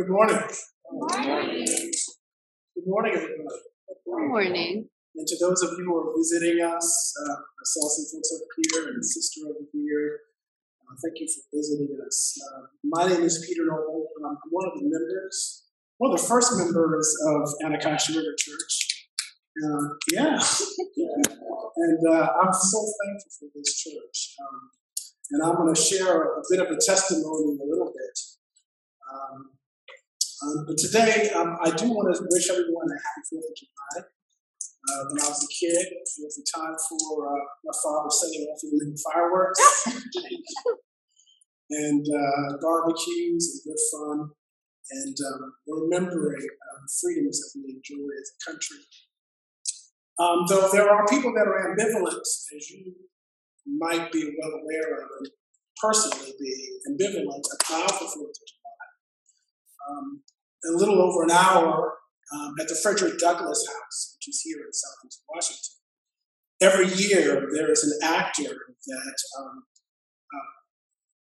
Good morning. Good morning. Good morning, everybody. Good morning. And to those of you who are visiting us, uh, I saw some folks up here and a sister over here. Uh, thank you for visiting us. Uh, my name is Peter Noble. I'm one of the members, one of the first members of Anacostia River Church. Uh, yeah. yeah. And uh, I'm so thankful for this church. Um, and I'm going to share a bit of a testimony in a little bit. Um, um, but today, um, I do want to wish everyone a happy 4th of July. Uh, when I was a kid, it was the time for uh, my father setting off the fireworks and uh, barbecues and good fun and um, remembering um, freedoms that we enjoy as a country. Um, though there are people that are ambivalent, as you might be well aware of, and personally being ambivalent about the 4th of July. Um, a little over an hour um, at the Frederick Douglass House, which is here in Southeast Washington. Every year, there is an actor that um, uh,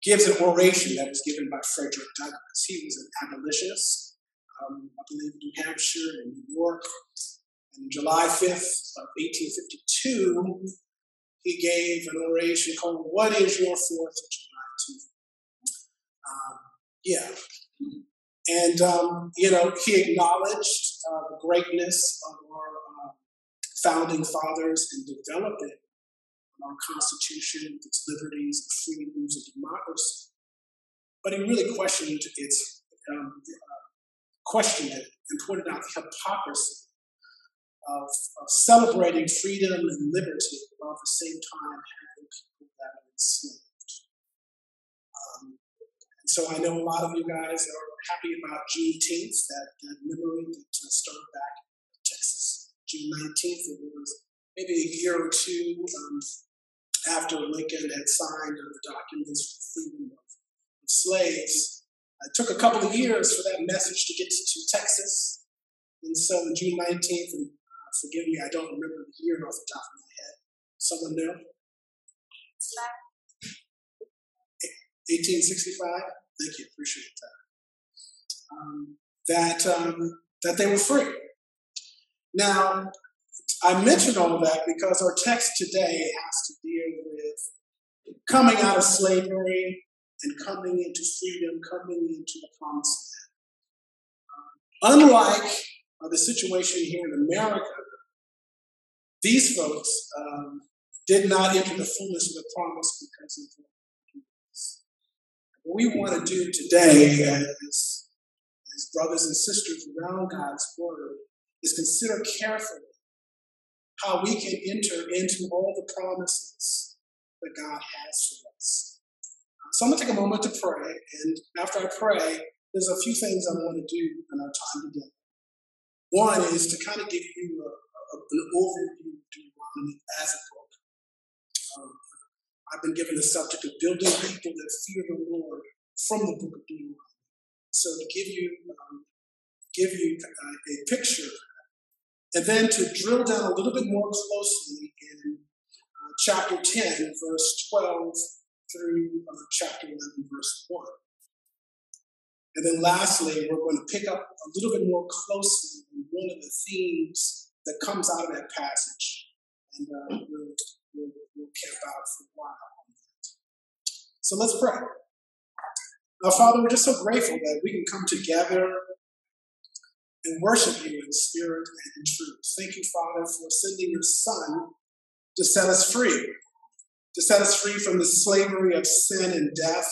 gives an oration that was given by Frederick Douglass. He was an abolitionist, um, I believe, in New Hampshire and New York. And July 5th of 1852, he gave an oration called "What Is Your Fourth of July to?" Um, yeah, and, um, you know, he acknowledged uh, the greatness of our uh, founding fathers in developing our Constitution, its liberties, and freedoms, and democracy. But he really questioned its, um, uh, questioned it and pointed out the hypocrisy of, of, celebrating freedom and liberty while at the same time having people that are enslaved. So I know a lot of you guys are happy about Juneteenth, that, that memory that started back in Texas, June 19th. It was maybe a year or two um, after Lincoln had signed the documents for freedom of, of slaves. It took a couple of years for that message to get to, to Texas. And so June 19th, and uh, forgive me, I don't remember the year off the top of my head. Someone know? 1865. Thank you, appreciate that. Um, that um, that they were free. Now, I mentioned all that because our text today has to deal with coming out of slavery and coming into freedom, coming into the promised land. Um, unlike uh, the situation here in America, these folks um, did not enter the fullness of the promise because of what we want to do today as, as brothers and sisters around God's Word is consider carefully how we can enter into all the promises that God has for us. So I'm going to take a moment to pray, and after I pray, there's a few things I want to do in our time together. One is to kind of give you a, a, an overview of Deuteronomy as. Um, I've been given the subject of building people that fear the Lord from the book of Deuteronomy. So to give you um, give you uh, a picture, and then to drill down a little bit more closely in uh, chapter 10, verse 12 through uh, chapter 11, verse 1. And then lastly, we're going to pick up a little bit more closely on one of the themes that comes out of that passage. And uh, we'll we'll, we'll camp out for a while. So let's pray. Now, Father, we're just so grateful that we can come together and worship you in spirit and in truth. Thank you, Father, for sending your Son to set us free, to set us free from the slavery of sin and death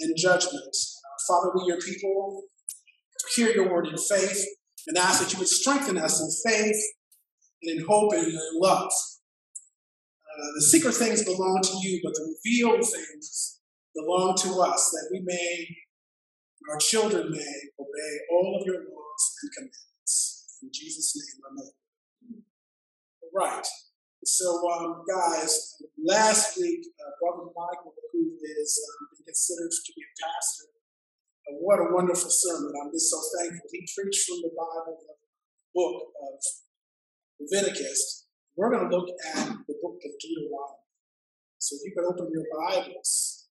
and judgment. Father, we, your people, hear your word in faith and ask that you would strengthen us in faith and in hope and in love. Uh, the secret things belong to you, but the revealed things belong to us, that we may, our children may, obey all of your laws and commandments. In Jesus' name, amen. All right. So, um, guys, last week, uh, Brother Michael, who is um, considered to be a pastor, uh, what a wonderful sermon. I'm just so thankful. He preached from the Bible, the book of Leviticus, we're going to look at the book of Deuteronomy. So you can open your Bibles.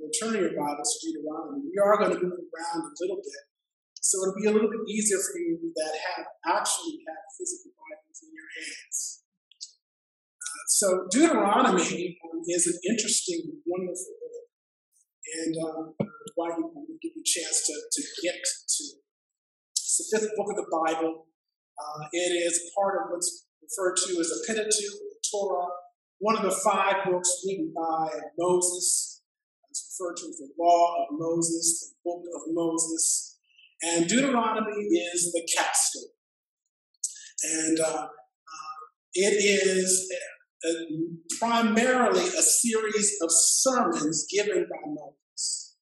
We'll turn your Bibles to Deuteronomy. We are going to move around a little bit So it'll be a little bit easier for you that have actually have physical Bibles in your hands. Uh, so Deuteronomy um, is an interesting, wonderful book, and um, why you give you a chance to, to get to. It's the fifth book of the Bible. Uh, it is part of what's referred to as the Pentateuch, the Torah, one of the five books written by Moses. It's referred to as the Law of Moses, the Book of Moses. And Deuteronomy is the capstone. And uh, uh, it is a, a, primarily a series of sermons given by Moses.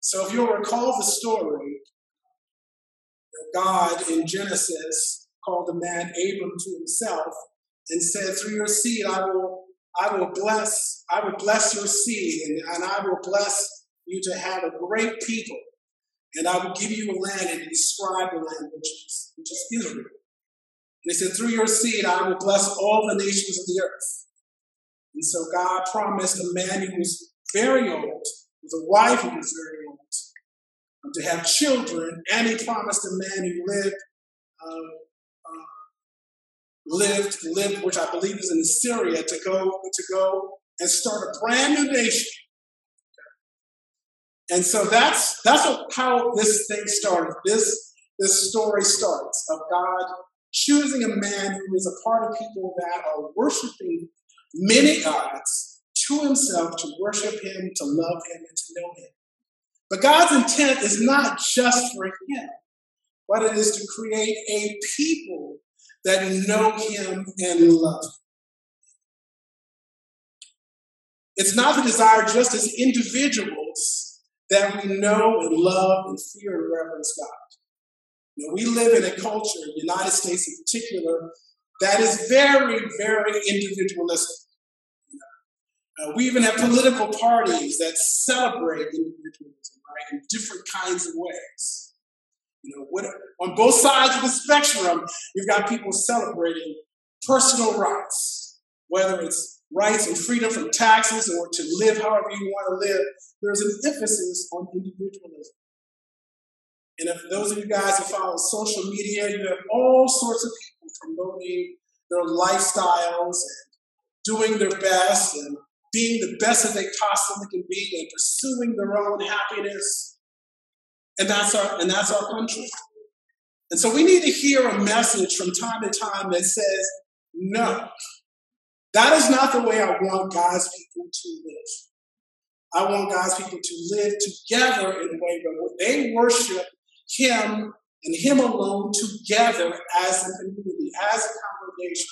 So if you'll recall the story, God in Genesis called the man Abram to himself and said, Through your seed I will I will bless, I will bless your seed, and, and I will bless you to have a great people. And I will give you a land, and describe the land, which is, which is Israel. And he said, Through your seed I will bless all the nations of the earth. And so God promised a man who was very old, with a wife who was very old, to have children, and he promised a man who lived uh, lived lived, which I believe is in Syria, to go to go and start a brand new nation. And so that's that's how this thing started. This this story starts of God choosing a man who is a part of people that are worshiping many gods to himself, to worship him, to love him, and to know him. But God's intent is not just for him, but it is to create a people that know him and love him. It's not the desire just as individuals that we know and love and fear and reverence God. You know, we live in a culture, the United States in particular, that is very, very individualistic. Uh, we even have political parties that celebrate individualism, right, in different kinds of ways. You know, what, on both sides of the spectrum, you've got people celebrating personal rights, whether it's rights and freedom from taxes or to live however you want to live. There's an emphasis on individualism. And if those of you guys who follow social media, you have all sorts of people promoting their lifestyles and doing their best and being the best that they possibly can be and pursuing their own happiness. And that's our and that's our country. And so we need to hear a message from time to time that says, no, that is not the way I want God's people to live. I want God's people to live together in a way where they worship Him and Him alone together as a community, as a congregation.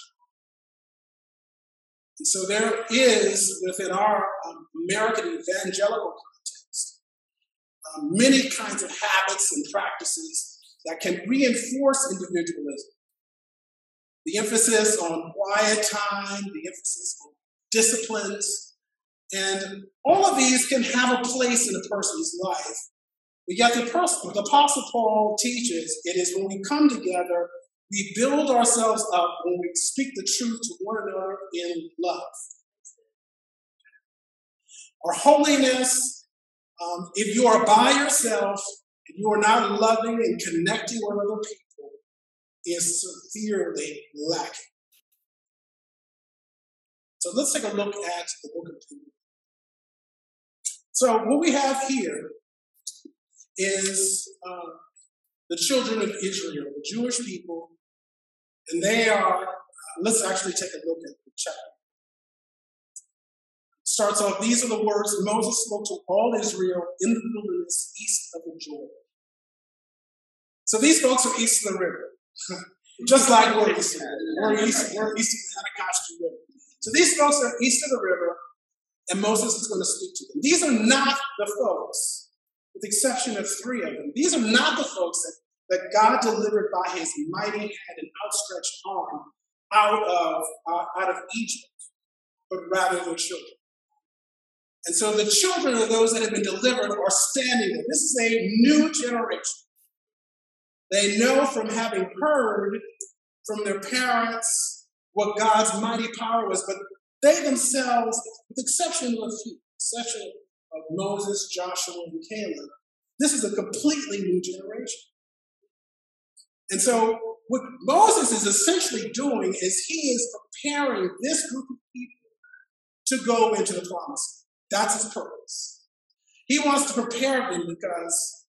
And so there is, within our um, American evangelical Uh, many kinds of habits and practices that can reinforce individualism. The emphasis on quiet time, the emphasis on disciplines, and all of these can have a place in a person's life. But yet, the, person, the Apostle Paul teaches it is when we come together we build ourselves up when we speak the truth to one another in love. Our holiness, um, if you are by yourself and you are not loving and connecting with other people, is severely lacking. So let's take a look at the book of Deuteronomy. So what we have here is uh, the children of Israel, the Jewish people and they are, uh, let's actually take a look at the chapter. Starts off, these are the words Moses spoke to all Israel in the wilderness east of the Jordan. So these folks are east of the river, just like we're. We're east, we're east of the Anacostia River. So these folks are east of the river, and Moses is going to speak to them. These are not the folks, with the exception of three of them. These are not the folks that that God delivered by his mighty hand and outstretched arm out of, uh, out of Egypt, but rather the children. And so the children of those that have been delivered are standing there. This is a new generation. They know from having heard from their parents what God's mighty power was, but they themselves, with the exception of a few, exception of Moses, Joshua, and Caleb, This is a completely new generation. And so, what Moses is essentially doing is he is preparing this group of people to go into the promise. That's his purpose. He wants to prepare them because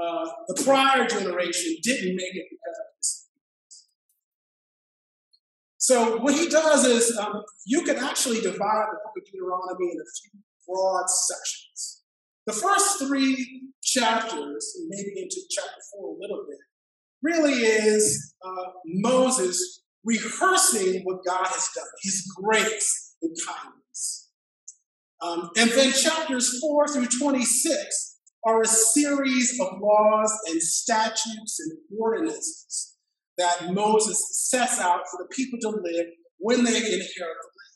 uh, the prior generation didn't make it because of this. So what he does is um, you can actually divide the book of Deuteronomy into a few broad sections. The first three chapters, maybe into chapter four a little bit, really is uh, Moses rehearsing what God has done, his grace and kindness. Um, and then chapters 4 through 26 are a series of laws and statutes and ordinances that Moses sets out for the people to live when they inherit the land.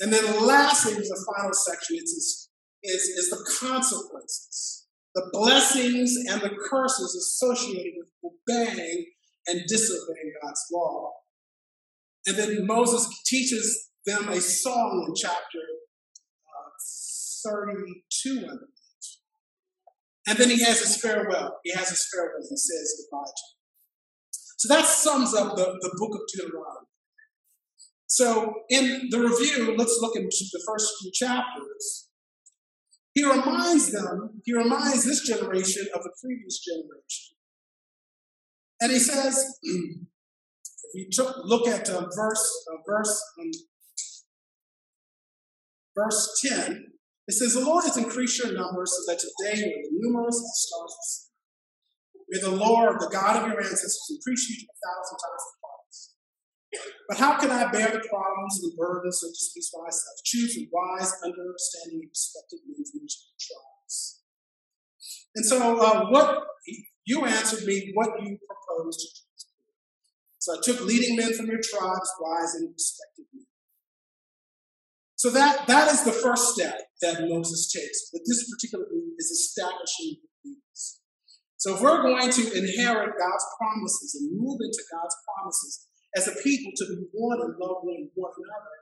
And then lastly, the final section is, is, is the consequences, the blessings and the curses associated with obeying and disobeying God's law. And then Moses teaches them a song in chapter 32, I believe. And then he has his farewell. He has his farewell. He says goodbye to. So that sums up the, the book of Deuteronomy. So in the review, let's look into the first few chapters. He reminds them, he reminds this generation of the previous generation. And he says, if you took, look at uh, verse, uh, verse, um, verse 10, it says, The Lord has increased your numbers so that today you are numerous as the stars of the. May the Lord, the God of your ancestors, increase you to a thousand times the promise. But how can I bear the problems and the burdens of disease for myself? Choose a wise, understanding, and respected in each of the tribes. And so, uh, what you answered me, what you proposed to do. So I took leading men from your tribes, wise and respected men. So that, that is the first step that Moses takes. But this particular group is establishing leaders. So if we're going to inherit God's promises and move into God's promises as a people to be one and love one, one another,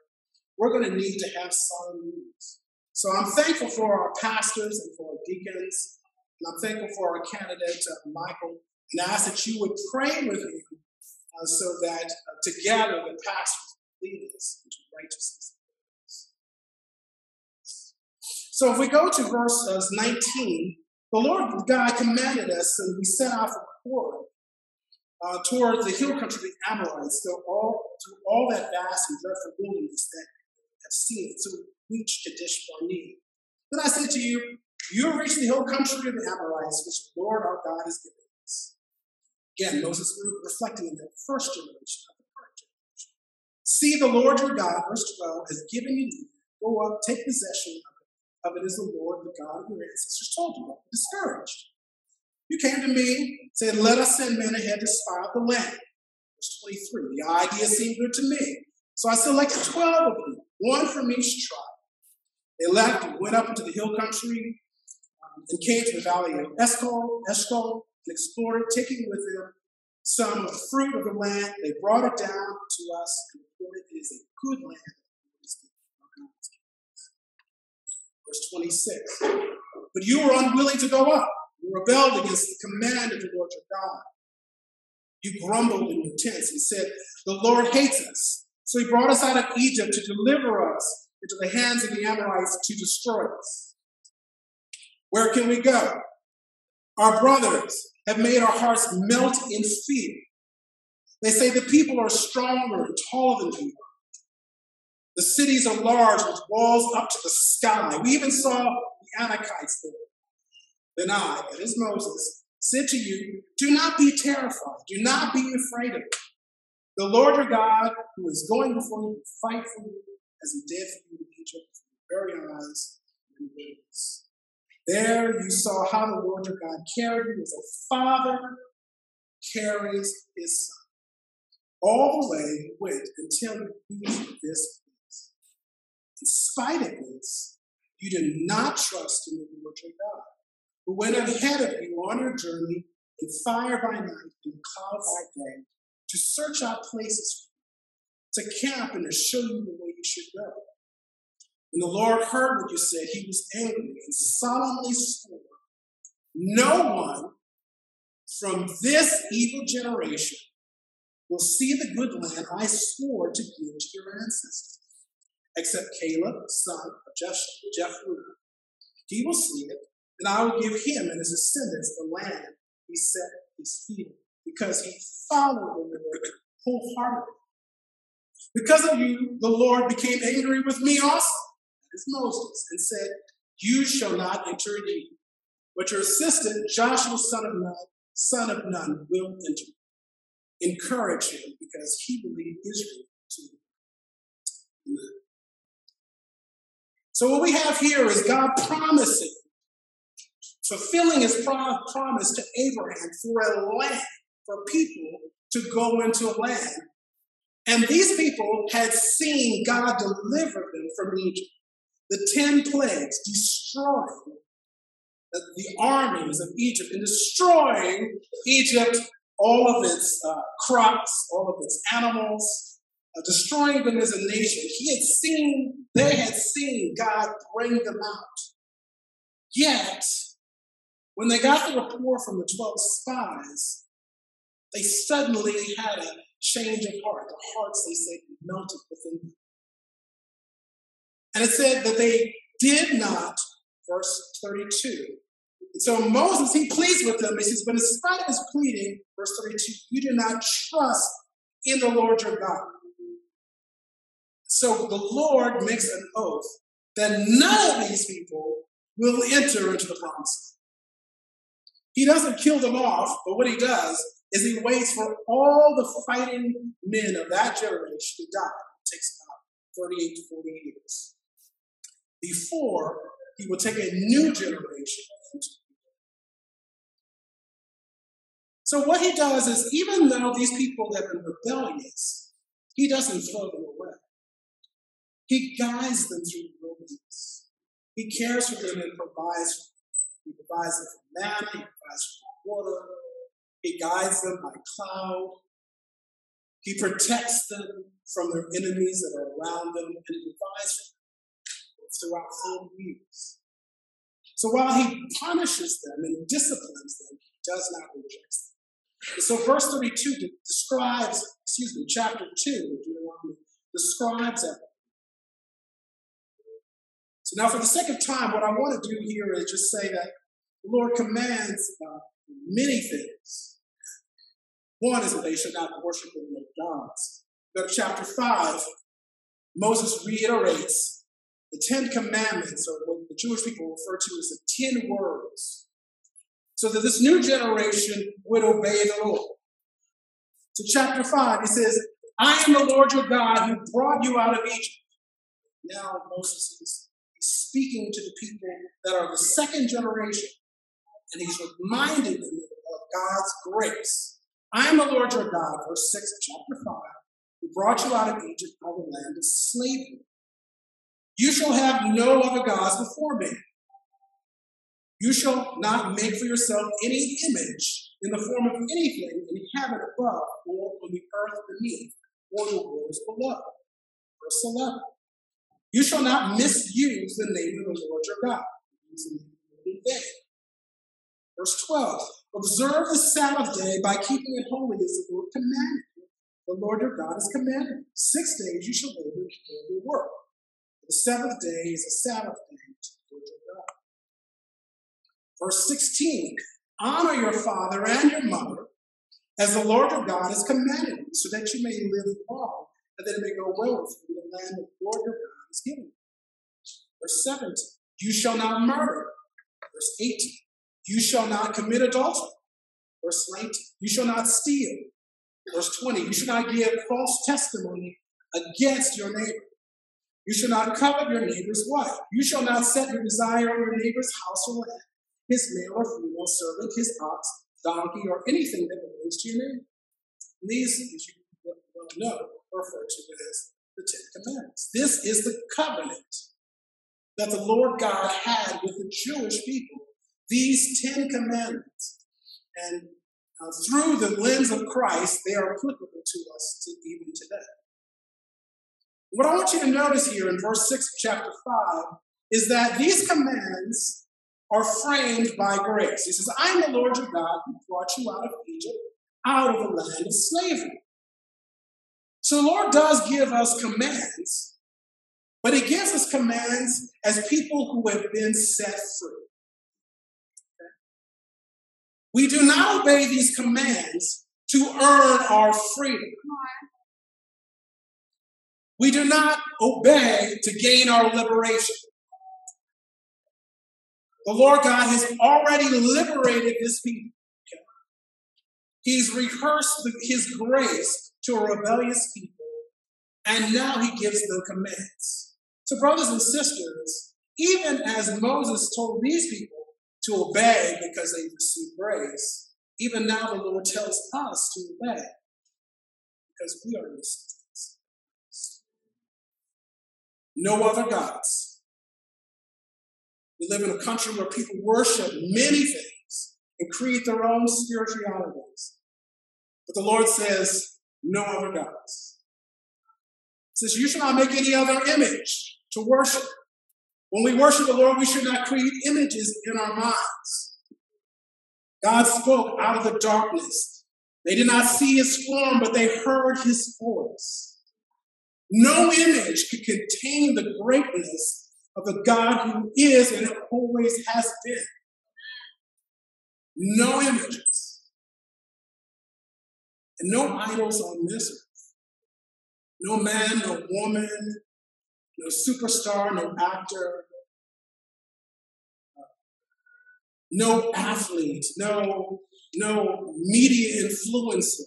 we're going to need to have solid leaders. So I'm thankful for our pastors and for our deacons and I'm thankful for our candidate, uh, Michael, and I ask that you would pray with me uh, so that uh, together the pastors lead us into righteousness. So if we go to verse uh, 19, the Lord God commanded us, and we set from Horeb uh, toward the hill country of the Amorites, through all, through all that vast and dreadful wilderness that have seen to reach Kadesh Barnea. Then I said to you, you reached the hill country of the Amorites, which the Lord our God has given us. Again, Moses reflecting on the first generation of the current generation. See, the Lord your God, verse 12, has given you Go up, take possession of. Of it is the Lord, the God of your ancestors, told you. Don't be discouraged. You came to me, said, Let us send men ahead to spy out the land. Verse 23. The idea seemed good to me. So I selected 12 of you, one from each tribe. They left and went up into the hill country um, and came to the valley of Eshcol, Eshcol and explored it, taking with them some of the fruit of the land. They brought it down to us and reported it is a good land. Verse 26. But you were unwilling to go up. You rebelled against the command of the Lord your God. You grumbled in your tents and said, The Lord hates us. So he brought us out of Egypt to deliver us into the hands of the Amorites to destroy us. Where can we go? Our brothers have made our hearts melt in fear. They say the people are stronger and taller than we are. The cities are large with walls up to the sky. We even saw the Anakites there. Then I, that is Moses, said to you, Do not be terrified. Do not be afraid of it. The Lord your God, who is going before you, will fight for you as he did for you in Egypt, before your very eyes and wilderness. There you saw how the Lord your God carried you as a father carries his son. All the way he went until he reached this spite of this, you did not trust in the Lord your God, who went ahead of you on your journey in fire by night and cloud by day to search out places for you, to camp and to show you the way you should go. When the Lord heard what you said, he was angry and solemnly swore no one from this evil generation will see the good land I swore to give to your ancestors, except Caleb, son of Jephunneh. He will see it, and I will give him and his descendants the land he set his feet because he followed the Lord wholeheartedly. Because of you, the Lord became angry with me also, as Moses, and said, You shall not enter in, but your assistant, Joshua, son of Nun, son of Nun, will enter. Encourage him because he believed Israel too. Amen. So what we have here is God promising, fulfilling his promise to Abraham for a land, for people to go into a land. And these people had seen God deliver them from Egypt. The ten plagues destroying the armies of Egypt and destroying Egypt, all of its uh, crops, all of its animals, destroying them as a nation. He had seen, they had seen God bring them out. Yet, when they got the report from the 12 spies, they suddenly had a change of heart. The hearts, they said, melted within them. And it said that they did not, verse 32, and so Moses, he pleads with them. He says, But in spite of his pleading, verse 32, you do not trust in the Lord your God. So the Lord makes an oath that none of these people will enter into the promise. He doesn't kill them off, but what he does is he waits for all the fighting men of that generation to die. It takes about 38 to 40 years. Before he will take a new generation So what he does is, even though these people have been rebellious, he doesn't throw them away. He guides them through the wilderness. He cares for them and provides. for them. He provides them from manna. He provides them water. He guides them by cloud. He protects them from their enemies that are around them, and he provides for them throughout 40 years. So while he punishes them and disciplines them, he does not reject them. So verse 32 describes, excuse me, chapter 2 Deuteronomy describes it. So now for the second time, what I want to do here is just say that the Lord commands uh, many things. One is that they should not worship any gods. But chapter 5, Moses reiterates the Ten Commandments, or what the Jewish people refer to as the Ten Words so that this new generation would obey the Lord. To chapter 5, he says, I am the Lord your God who brought you out of Egypt. Now Moses is speaking to the people that are the second generation, and he's reminding them of God's grace. I am the Lord your God, verse 6 of chapter 5, who brought you out of Egypt out of the land of slavery. You shall have no other gods before me. You shall not make for yourself any image in the form of anything in heaven above, or on the earth beneath, or the waters below. Verse 11. You shall not misuse the name of the Lord your God. Verse 12. Observe the Sabbath day by keeping it holy as the Lord commanded you. The Lord your God has commanded. Six days you shall labor and do your work. The seventh day is a Sabbath day for your God." Verse 16 Honor your father and your mother, as the Lord your God has commanded you, so that you may live long, and that it may go well with you in the land of the Lord your God Verse 17 You shall not murder. Verse 18 You shall not commit adultery. Verse 19 You shall not steal. Verse 20 You shall not give false testimony against your neighbor. You shall not covet your neighbor's wife. You shall not set your desire on your neighbor's house or land his male or female servant, his ox, donkey, or anything that belongs to your neighbor. These, as you well know, are referred to as the Ten Commandments. This is the covenant that the Lord God had with the Jewish people. These Ten Commandments. And uh, through the lens of Christ, they are applicable to us to even today. What I want you to notice here in verse 6 of chapter 5 is that these commands are framed by grace. He says, I am the Lord your God who brought you out of Egypt, out of the land of slavery. So the Lord does give us commands, but He gives us commands as people who have been set free. We do not obey these commands to earn our freedom. We do not obey to gain our liberation. The Lord God has already liberated his people. He's rehearsed his grace to a rebellious people, and now he gives them commands. So, brothers and sisters, even as Moses told these people to obey because they received grace, even now the Lord tells us to obey because we are his no other gods. We live in a country where people worship many things and create their own spiritualities. But the Lord says, no other gods. Says, you shall not make any other image to worship. When we worship the Lord, we should not create images in our minds. God spoke out of the darkness. They did not see his form, but they heard his voice. No image could contain the greatness of the God who is and always has been. No images. And no idols on this earth. No man, no woman, no superstar, no actor, no athlete, no, no media influencer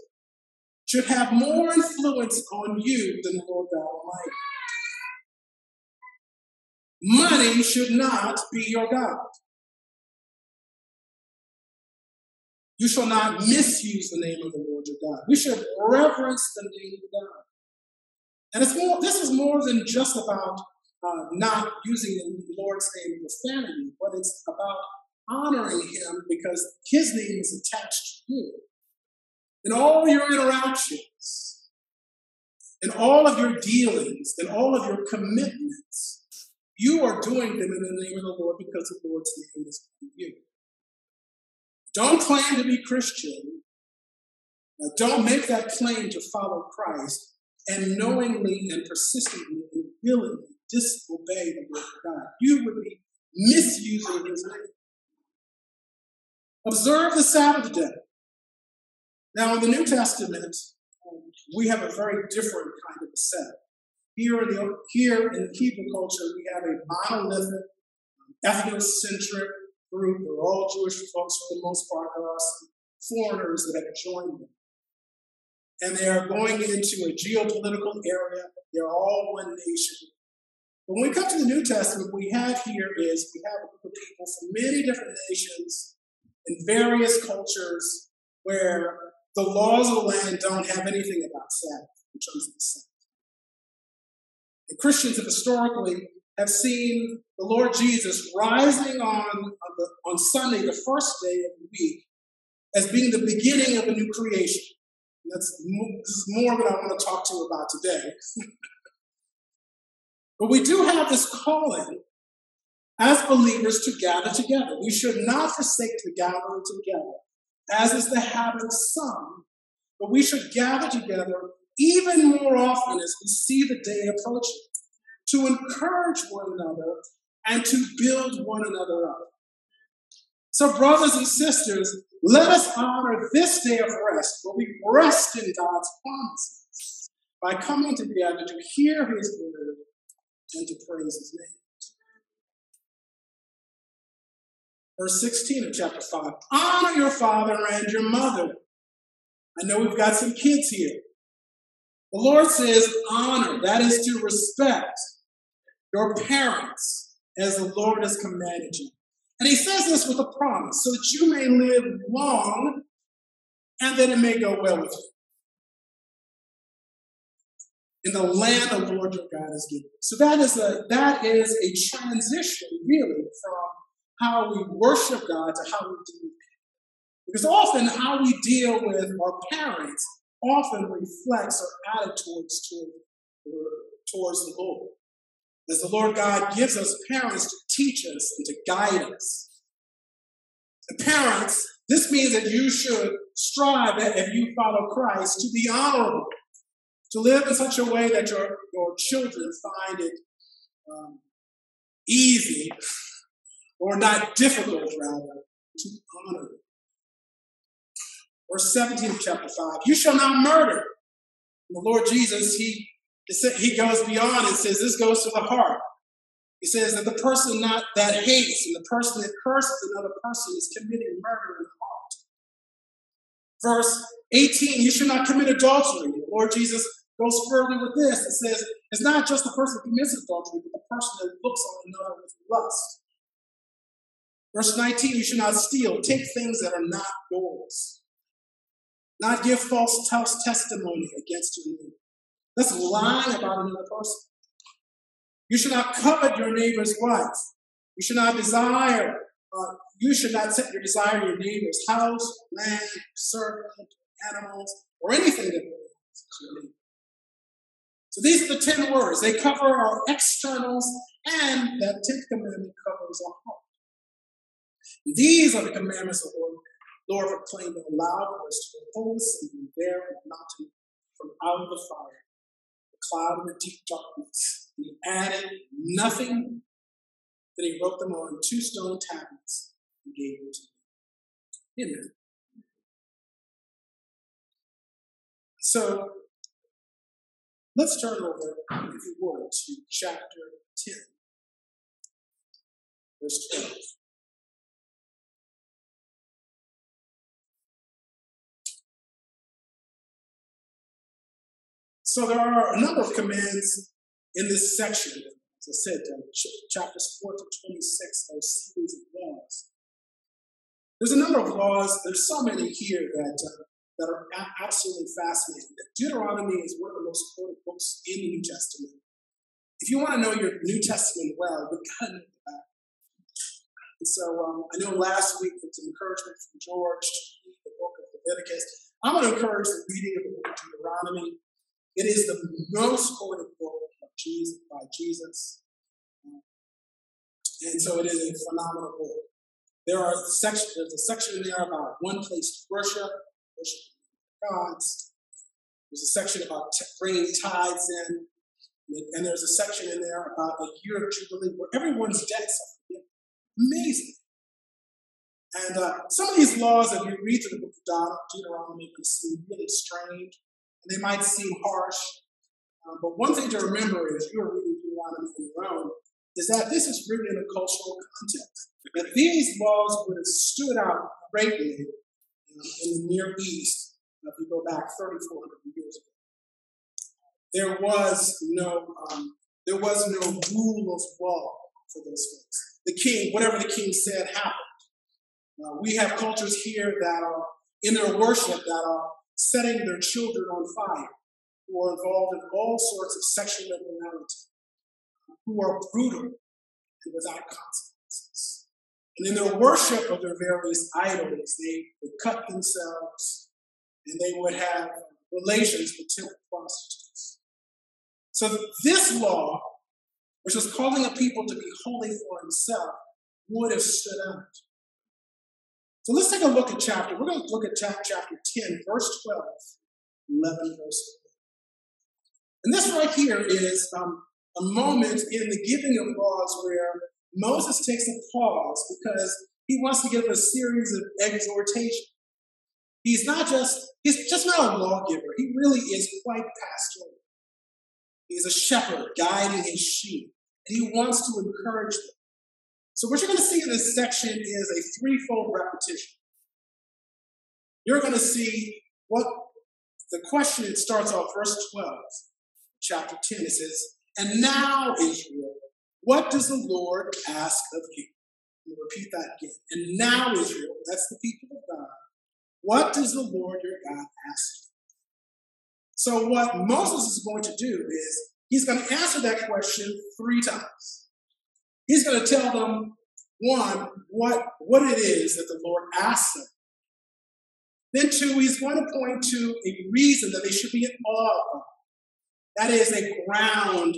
should have more influence on you than the Lord God Almighty. Money should not be your God. You shall not misuse the name of the Lord your God. We should reverence the name of God. And it's more, this is more than just about uh, not using the Lord's name with profanity, but it's about honoring him because his name is attached to you in all your interactions, in all of your dealings, in all of your commitments, you are doing them in the name of the Lord because the Lord's name is on you. Don't claim to be Christian. Don't make that claim to follow Christ and knowingly and persistently and willingly disobey the word of God. You would be misusing his name. Observe the Sabbath day. Now, in the New Testament, we have a very different kind of a setup. Here in, the, here in the Hebrew culture, we have a monolithic, ethnocentric group. They're all Jewish folks for the most part. There are some foreigners that have joined them. And they are going into a geopolitical area. They're all one nation. But when we come to the New Testament, what we have here is we have a group of people from many different nations and various cultures where the laws of the land don't have anything about Sabbath in terms of the Sabbath. Christians have historically have seen the Lord Jesus rising on, on, the, on Sunday, the first day of the week, as being the beginning of a new creation. that's this is more than I want to talk to you about today. but we do have this calling as believers to gather together. We should not forsake the gathering together as is the habit of some, but we should gather together even more often as we see the day approaching to encourage one another and to build one another up. So, brothers and sisters, let us honor this day of rest where we rest in God's promises by coming together to hear His word and to praise His name. verse 16 of chapter 5. Honor your father and your mother. I know we've got some kids here. The Lord says, honor, that is to respect your parents as the Lord has commanded you. And he says this with a promise so that you may live long and that it may go well with you. In the land the Lord your God has given. So that is a that is a transition really from how we worship God to how we deal with. Because often how we deal with our parents often reflects our attitudes toward, towards the Lord. As the Lord God gives us parents to teach us and to guide us Parents, this means that you should strive, if you follow Christ, to be honorable, to live in such a way that your, your children find it um, easy or not difficult, rather, to honor you. Verse 17 of chapter 5 You shall not murder. And the Lord Jesus, he, he goes beyond and says, This goes to the heart. He says that the person not that hates and the person that curses another person is committing murder in the heart. Verse 18, you should not commit adultery. The Lord Jesus goes further with this. and says, it's not just the person who commits adultery, but the person that looks on another with lust. Verse 19, you should not steal. Take things that are not yours. Not give false testimony against your neighbor. That's lying about another person. You should not covet your neighbor's wife. You should not desire, uh, you should not set your desire in your neighbor's house, land, servant, animals, or anything that belongs to your neighbor. So these are the ten words. They cover our externals, and that tenth commandment covers our heart. These are the commandments of the Lord, Lord proclaimed in a loud voice to the whole city, there not mountain from out of the fire, cloud and the deep darkness. He added nothing, but he wrote them on two stone tablets and gave them to them. Amen. So let's turn over, if you would, to chapter 10, verse 12. So there are a number of commands in this section, as I said, uh, ch- chapters 4 to 26 are a series of laws. There's a number of laws, there's so many here that, uh, that are a- absolutely fascinating. Deuteronomy is one of the most quoted books in the New Testament. If you want to know your New Testament well, you've got to know the Bible. And so um, I know last week with some encouragement from George to read the book of Leviticus. I'm going to encourage the reading of the book of Deuteronomy. It is the most quoted book of Jesus, by Jesus. And so it is a phenomenal book. There are sections, there's a section in there about one place to worship, worship gods. There's a section about bringing tithes in. And there's a section in there about a year of Jubilee where everyone's debts are forgiven. Amazing. And uh, some of these laws, if you read through the book of Deuteronomy, can seem really strange. They might seem harsh. Um, but one thing to remember is you're reading Deuteronomy on your own, is that this is written in a cultural context. That these laws would have stood out greatly um, in the Near East if you go back 3,400 years ago. There was no um, there was no rule of law for those folks. The king, whatever the king said, happened. Uh, we have cultures here that are in their worship that are setting their children on fire who are involved in all sorts of sexual immorality, who are brutal and without consequences. And in their worship of their various idols, they would cut themselves and they would have relations with temple prostitutes. So this law, which was calling a people to be holy for himself, would have stood out. So let's take a look at chapter. We're going to look at chapter 10, verse 12, 11 verse and this right here is um, a moment in the giving of laws where Moses takes a pause because he wants to give a series of exhortation. He's not just, he's just not a lawgiver. He really is quite pastoral. He's a shepherd guiding his sheep, and he wants to encourage them. So what you're going to see in this section is a threefold repetition. You're going to see what the question, it starts off verse 12 chapter 10, it says, And now, Israel, what does the Lord ask of you? We'll repeat that again. And now, Israel, that's the people of God, what does the Lord your God ask you? So, what Moses is going to do is he's going to answer that question three times. He's going to tell them, one, what, what it is that the Lord asks them. Then, two, he's going to point to a reason that they should be in awe of. That is a ground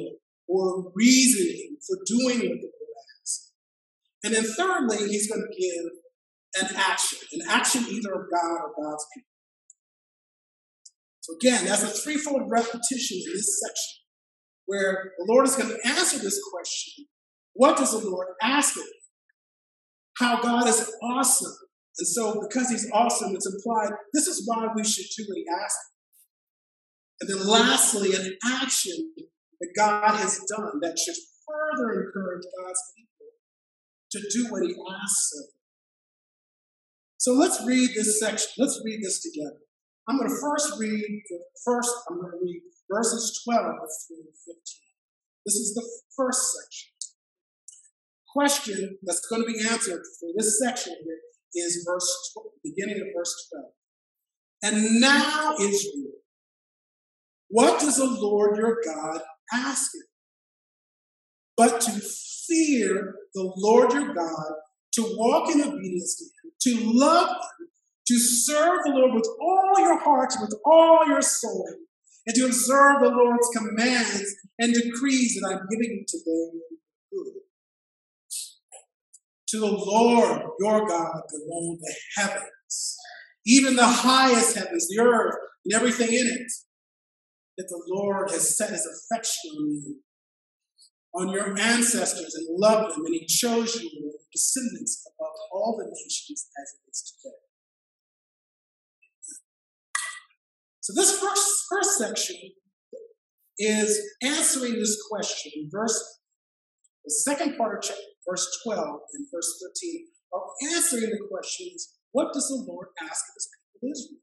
or reasoning for doing what the Lord asks. And then thirdly, he's going to give an action. An action either of God or God's people. So again, that's a threefold repetition in this section where the Lord is going to answer this question. What does the Lord ask of you? How God is awesome. And so because he's awesome, it's implied this is why we should do what he asks. And then lastly, an action that God has done that should further encourage God's people to do what he asks of them. So let's read this section. Let's read this together. I'm going to first read the first, I'm going to read verses 12 through 15. This is the first section. Question that's going to be answered for this section here is verse beginning of verse 12. And now Israel, what does the Lord your God ask you? But to fear the Lord your God, to walk in obedience to him, to love him, to serve the Lord with all your heart, with all your soul, and to observe the Lord's commands and decrees that I'm giving you today good. To the Lord your God belong the heavens, even the highest heavens, the earth, and everything in it. That the Lord has set his affection on you, on your ancestors, and loved them, and he chose you, your descendants, above all the nations as it is today. So this first, first section is answering this question. Verse, the second part of chapter, verse 12 and verse 13 are answering the questions, what does the Lord ask of his people Israel?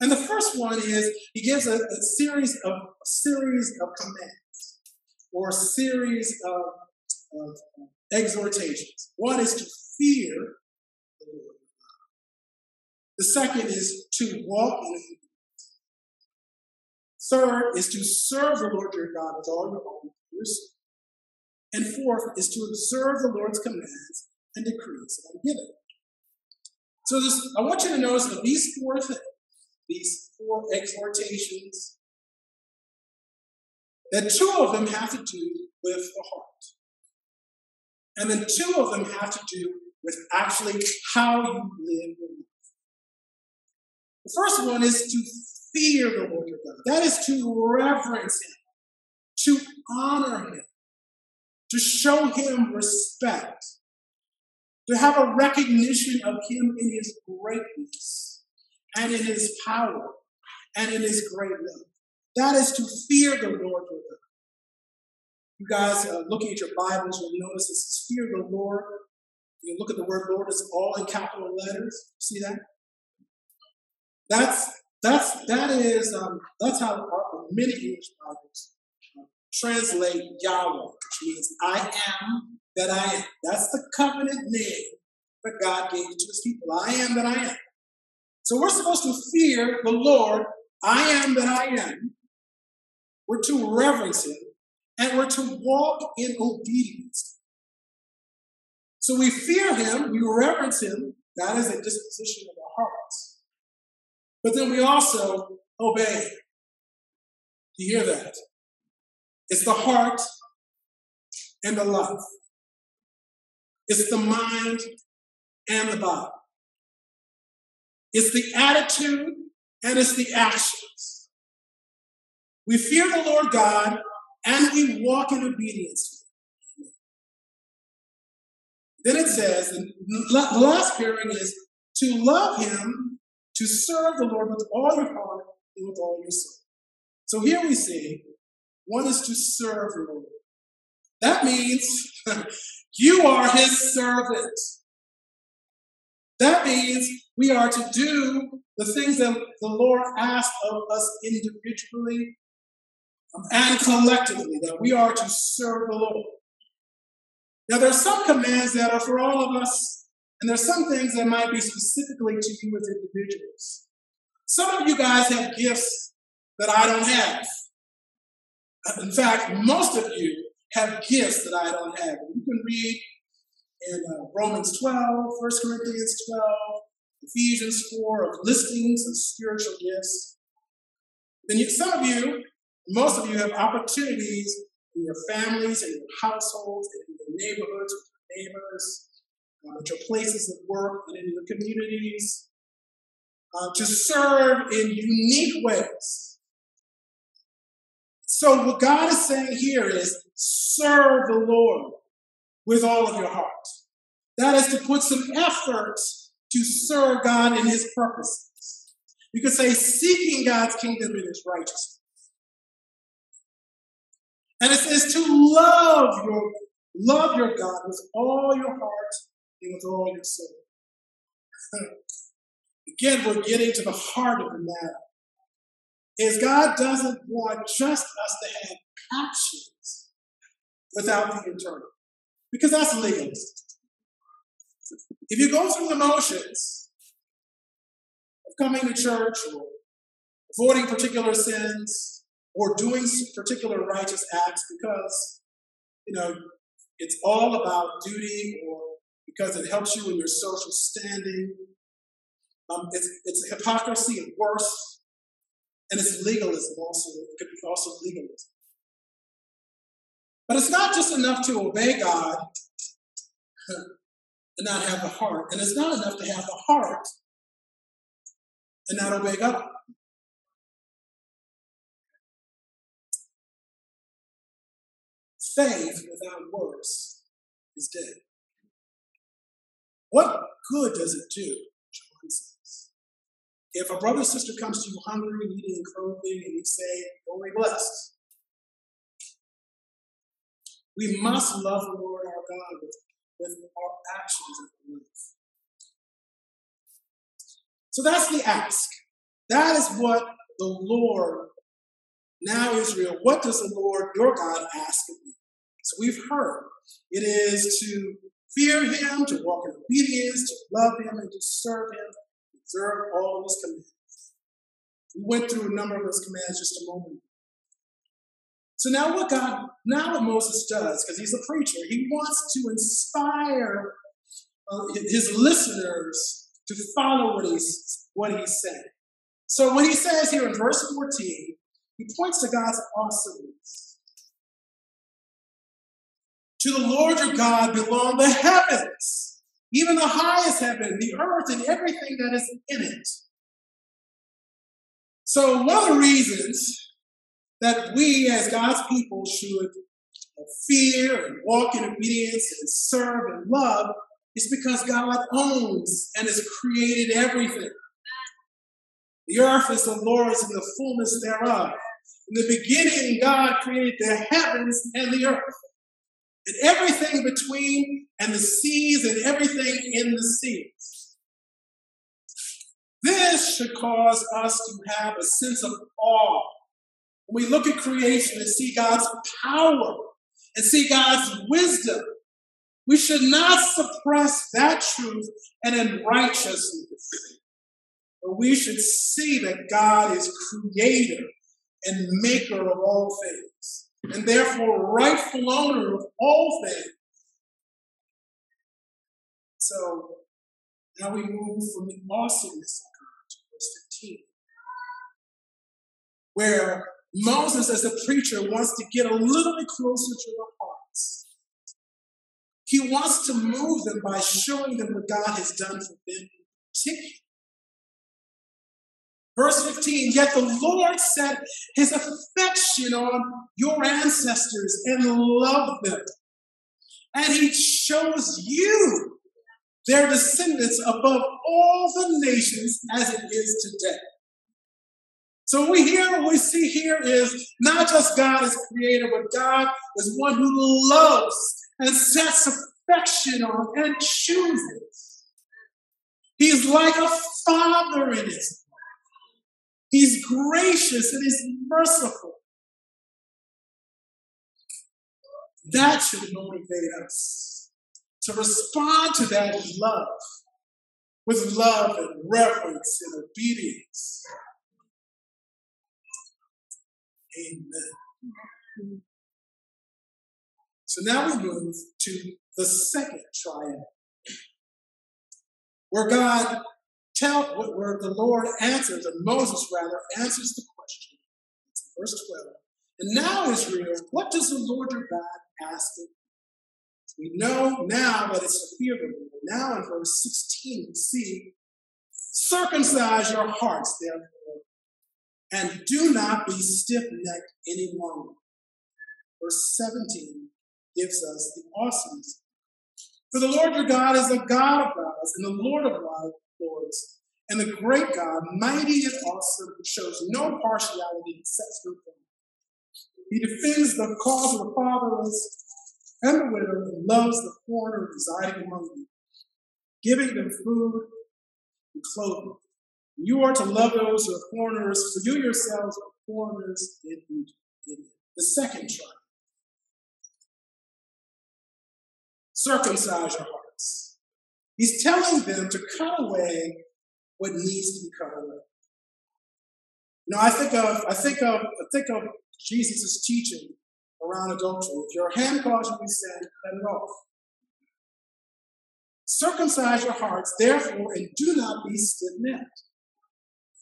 And the first one is he gives a, a series of a series of commands or a series of, of uh, exhortations. One is to fear the Lord. The second is to walk in Third is to serve the Lord your God with all your own. And fourth is to observe the Lord's commands and decrees that I'm. So this, I want you to notice that these four things, these four exhortations, that two of them have to do with the heart. And then two of them have to do with actually how you live your life. The first one is to fear the Lord your God. That is to reverence Him, to honor Him, to show Him respect, to have a recognition of Him in His greatness and in His power and in His great love. That is to fear the Lord your God. You guys uh, looking at your Bibles, you'll notice this fear the Lord. You look at the word Lord, it's all in capital letters. See that? That's that's that is um, that's how our, many English Bibles translate Yahweh, which means I am that I am. That's the covenant name that God gave to His people. I am that I am. So we're supposed to fear the Lord. I am that I am. We're to reverence Him, and we're to walk in obedience. So we fear Him, we reverence Him. That is a disposition of our hearts. But then we also obey. You hear that? It's the heart and the love. It's the mind and the body. It's the attitude and it's the actions. We fear the Lord God and we walk in obedience. Then it says, and the last pairing is to love him to serve the Lord with all your heart and with all your soul. So here we see one is to serve the Lord. That means you are his servant. That means we are to do the things that the Lord asks of us individually um, and collectively, that we are to serve the Lord. Now, there are some commands that are for all of us, and there are some things that might be specifically to you as individuals. Some of you guys have gifts that I don't have. In fact, most of you have gifts that I don't have. You can read in uh, Romans 12, 1 Corinthians 12, Ephesians 4 of listings of spiritual gifts. Then you, some of you, most of you have opportunities in your families and your households in your neighborhoods with your neighbors um, at your places of work and in your communities, uh, to serve in unique ways. So, what God is saying here is serve the Lord with all of your heart. That is to put some effort to serve God in His purposes. You could say seeking God's kingdom and His righteousness. And it says to love your love your God with all your heart and with all your soul. Again, we're getting to the heart of the matter. Is God doesn't want just us to have actions without the internal. Because that's legalistic. If you go through the motions of coming to church or avoiding particular sins or doing particular righteous acts because, you know, it's all about duty or because it helps you in your social standing. Um, it's, it's hypocrisy at worst, and it's legalism also. It could be also legalism. But it's not just enough to obey God and not have the heart, and it's not enough to have the heart and not obey God. Faith without works is dead. What good does it do? If a brother or sister comes to you hungry, needing clothing, and you say, only blessed. We must love the Lord our God with, with our actions and life. So that's the ask. That is what the Lord, now Israel, what does the Lord your God ask of you? So we've heard it is to fear him, to walk in obedience, to love him, and to serve him, observe all his commands. We went through a number of those commands just a moment ago. So now what God, now what Moses does, because he's a preacher, he wants to inspire uh, his listeners to follow what he's, what he's saying. So when he says here in verse 14, he points to God's awesomeness. To the Lord your God belong the heavens, even the highest heaven, the earth, and everything that is in it. So, one of the reasons that we as God's people should fear and walk in obedience and serve and love is because God owns and has created everything. The earth is the Lord's and the fullness thereof. In the beginning, God created the heavens and the earth and everything between and the seas and everything in the seas. This should cause us to have a sense of awe. When we look at creation and see God's power and see God's wisdom, we should not suppress that truth and in righteousness. But we should see that God is creator and maker of all things and therefore rightful owner of all things. So now we move from the awesomeness of God to verse 15, where Moses, as a preacher, wants to get a little bit closer to their hearts. He wants to move them by showing them what God has done for them Verse 15, yet the Lord set his affection on your ancestors and loved them. And he chose you, their descendants, above all the nations as it is today. So we hear what we see here is not just God as creator, but God is one who loves and sets affection on and chooses. He's like a father in his He's gracious and he's merciful. That should motivate us to respond to that love with love and reverence and obedience. Amen. So now we move to the second triad, where God tell what where the Lord answers, or Moses rather, answers the question. It's verse 12. And now, Israel, what does the Lord your God ask of you? We know now that it's to fear of the Lord. Now in verse 16, we see, circumcise your hearts, therefore, and do not be stiff necked any longer. Verse 17 gives us the awesomeness. For the Lord your God is the God of gods and the Lord of lords, and the great God, mighty and awesome, who shows no partiality and sets no He defends the cause of the fatherless and the widow and loves the foreigner residing among you, giving them food and clothing. You are to love those who are foreigners, for you yourselves are foreigners in Egypt. The second tribe. Circumcise your hearts. He's telling them to cut away what needs to be cut away. Now I think of I think of I think of Jesus' teaching around adultery. If your hand causes you to sin, cut it off. Circumcise your hearts, therefore, and do not be stiff-necked.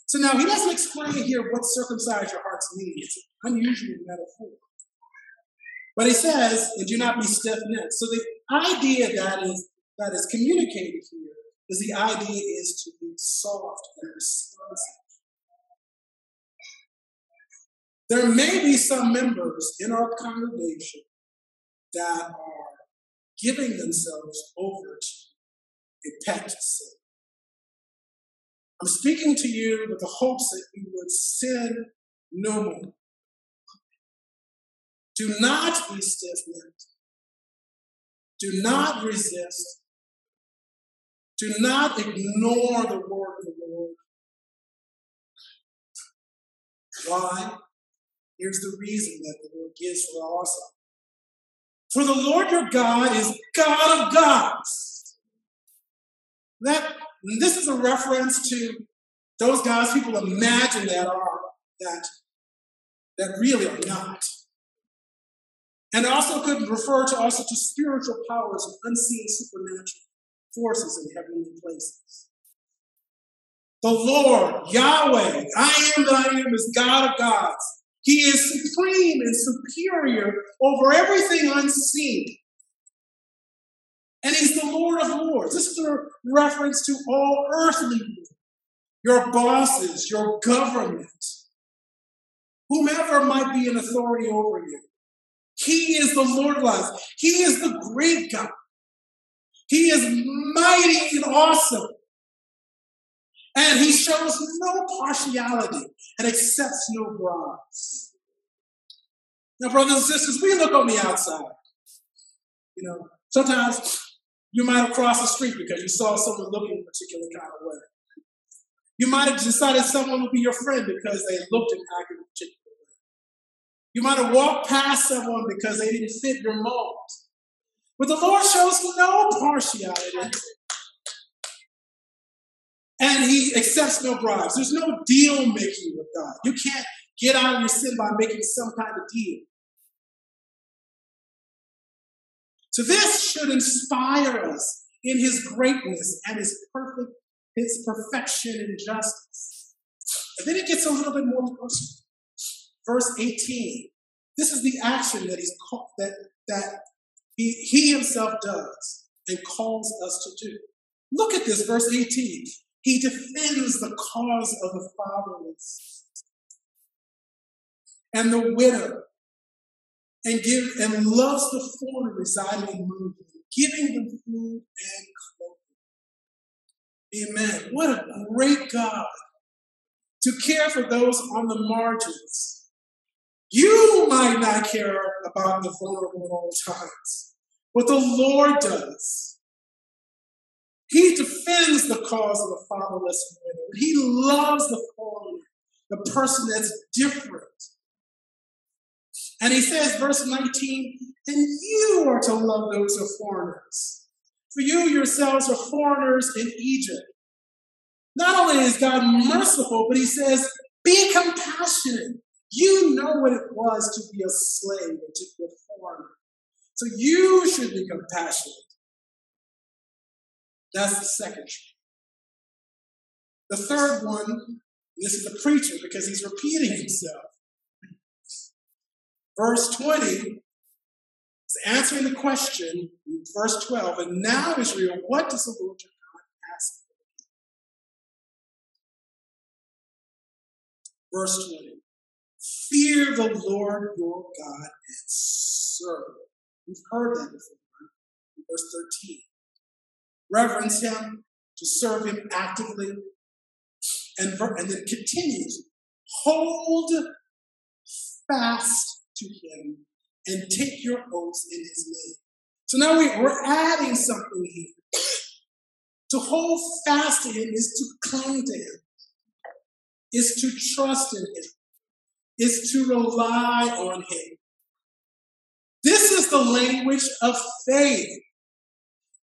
So now he doesn't explain here what circumcise your hearts means. It's an unusual metaphor. But he says, and do not be stiff-necked. So the idea that is that is communicated here is the idea is to be soft and responsive. There may be some members in our congregation that are giving themselves over to a pet sin. I'm speaking to you with the hopes that you would sin no more. Do not be stiff necked. Do not resist. Do not ignore the word of the Lord. Why? Here's the reason that the Lord gives for also. For the Lord your God is God of gods. That this is a reference to those gods people imagine that are that that really are not. And also could refer to also to spiritual powers and unseen supernatural forces in heavenly places. The Lord, Yahweh, I am that I am, is God of gods. He is supreme and superior over everything unseen. And he's the Lord of lords. This is a reference to all earthly your bosses, your government, whomever might be in authority over you. He is the Lord of life. He is the great God. He is mighty and awesome. And he shows no partiality and accepts no bribes. Now, brothers and sisters, we look on the outside. You know, sometimes you might have crossed the street because you saw someone looking a particular kind of way. You might have decided someone would be your friend because they looked and acted a particular way. You might have walked past someone because they didn't fit your mold. But the Lord shows no partiality and he accepts no bribes. There's no deal making with God. You can't get out of your sin by making some kind of deal. So this should inspire us in his greatness and his perfect, his perfection and justice. And then it gets a little bit more personal. Verse 18. This is the action that he's called, that that he, he himself does and calls us to do. Look at this, verse 18. He defends the cause of the fatherless and the widow and give and loves the foreigner residing among them, giving them food and clothing. Amen. What a great God to care for those on the margins. You might not care about the vulnerable at all times, but the Lord does. He defends the cause of the fatherless and widow. He loves the foreigner, the person that's different. And he says, verse 19, and you are to love those who are foreigners. For you yourselves are foreigners in Egypt. Not only is God merciful, but he says, be compassionate. You know what it was to be a slave and to be a foreigner. So you should be compassionate. That's the second The third one, this is the preacher because he's repeating himself. Verse 20 is answering the question in verse 12, and now, Israel, what does the Lord your God ask for? Verse 20. Fear the Lord your God and serve. We've heard that before. Verse 13. Reverence him, to serve him actively, and, and then continues. Hold fast to him and take your oaths in his name. So now we, we're adding something here. To hold fast to him is to cling to him, is to trust in him, is to rely on him. This is the language of faith.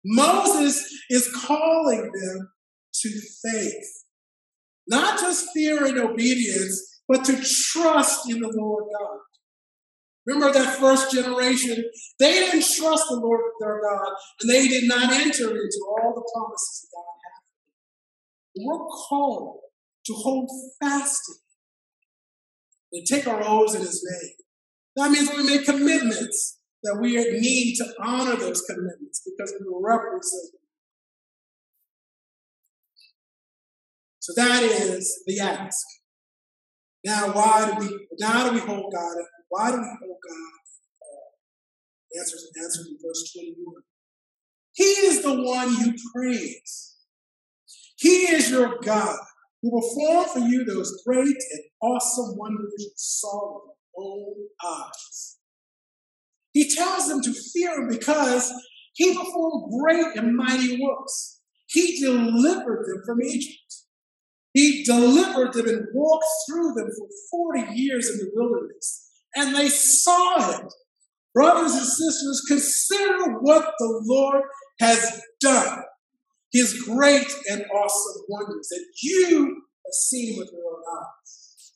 Moses is calling them to faith. Not just fear and obedience, but to trust in the Lord God. Remember that first generation, they didn't trust the Lord their God, and they did not enter into all the promises God had. We're called to hold fast to and take our oaths in His name. That means we make commitments that we need to honor those commitments because we represent Him. So that is the ask. Now, why do we now do we hold God why do we hold God? Uh, answers answers in verse 21. He is the one you praise. He is your God who will perform for you those great and awesome wonders you saw with your own eyes. He tells them to fear him because he performed great and mighty works. He delivered them from Egypt. He delivered them and walked through them for 40 years in the wilderness and they saw it. Brothers and sisters, consider what the Lord has done. His great and awesome wonders that you have seen with your own eyes.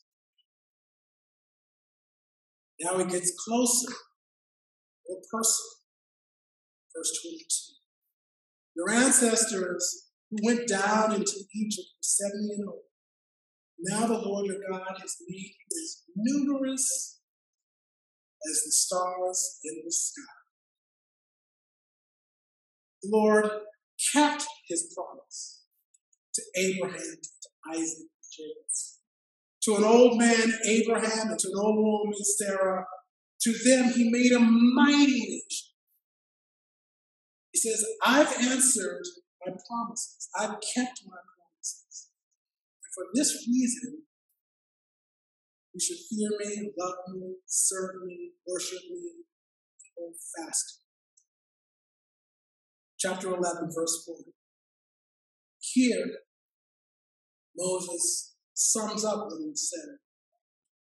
Now it gets closer, more personal. Verse 22. Your ancestors who went down into Egypt were 70 and old. Now the Lord your God has made you as numerous as the stars in the sky. The Lord kept his promise to Abraham, to Isaac, to Jacob, to an old man, Abraham, and to an old woman, Sarah. To them, he made a mighty nation. He says, I've answered my promises, I've kept my promises. And for this reason, you should fear me, love me, serve me, worship me, and hold fast. Chapter 11, verse 4. Here, Moses sums up what he said.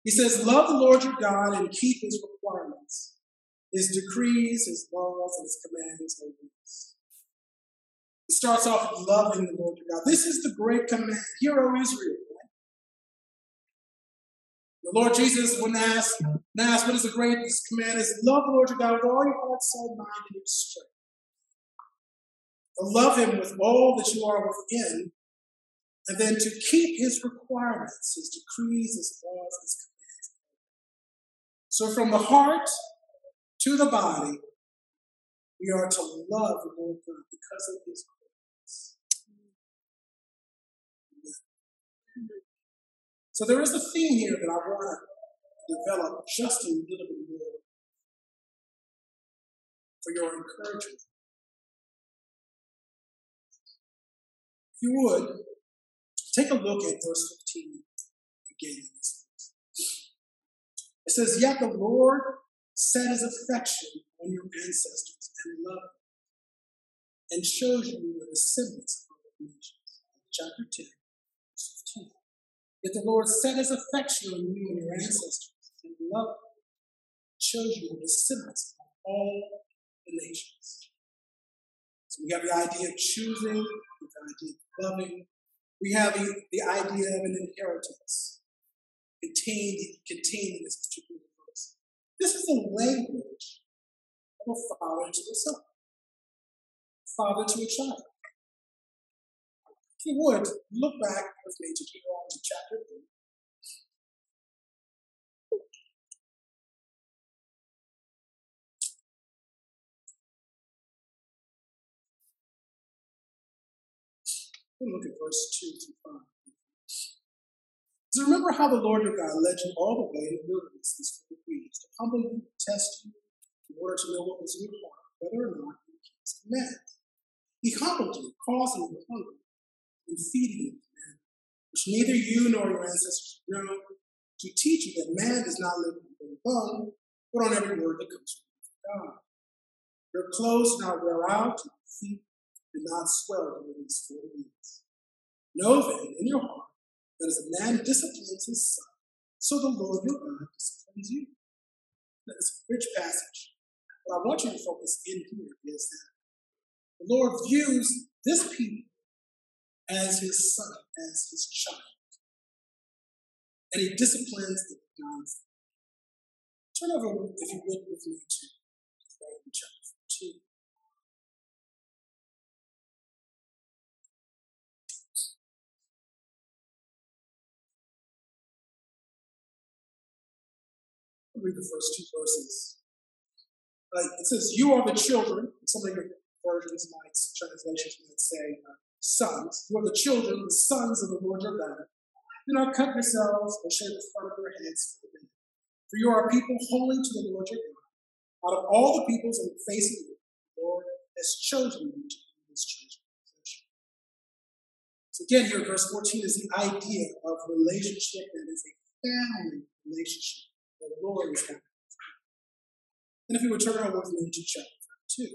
He says, Love the Lord your God and keep his requirements, his decrees, his laws, and his commands and rules. It starts off with loving the Lord your God. This is the great command. Hear, O Israel, the Lord Jesus, when asked, when asked what is the greatest command, is love the Lord your God with all your heart, soul, mind, and your strength. Love him with all that you are within, and then to keep his requirements, his decrees, his laws, his commands. So from the heart to the body, we are to love the Lord God because of his grace. So there is a theme here that I want to develop just a little bit more for your encouragement. You would, take a look at verse 15 again. It says, Yet the Lord set his affection on your ancestors and loved them, and shows you the descendants of the nations. Chapter 10, Yet the Lord set his affection on you and your ancestors and love chose you the descendants of all the nations. We have the idea of choosing, we have the idea of loving, we have the, the idea of an inheritance contained, contained in this particular verse. This is the language of a father to a son, father to a child. If you would, look back with me to Deuteronomy chapter 3. Look at verse 2 through 5. So remember how the Lord your God led you all the way in the wilderness these 40 years to humble you, test you, in order to know what was in your heart, whether or not you keep his commands. He humbled you, causing you hunger, and feeding you manna, which neither you nor your ancestors know, to teach you that man does not live on bread alone, but on every word that comes from God. Your clothes do not wear out, your feet do not swell during these forty years. Know then in your heart that as a man disciplines his son, so the Lord your God disciplines you. That is a rich passage. What I want you to focus in here is that the Lord views this people as his son, as his child. And he disciplines them. Turn over, if you would, with me to read the first two verses. Uh, it says, You are the children. Some of your versions might, translations might say, uh, sons. You are the children, the sons of the Lord your God. Do not cut yourselves or shave the front of your heads for the For you are a people holy to the Lord your God. Out of all the peoples on the face of the Lord has chosen you to be his possession. So again, here, verse 14 is the idea of relationship that is a family relationship. The Lord is having. And if you would turn over with me to chapter 2.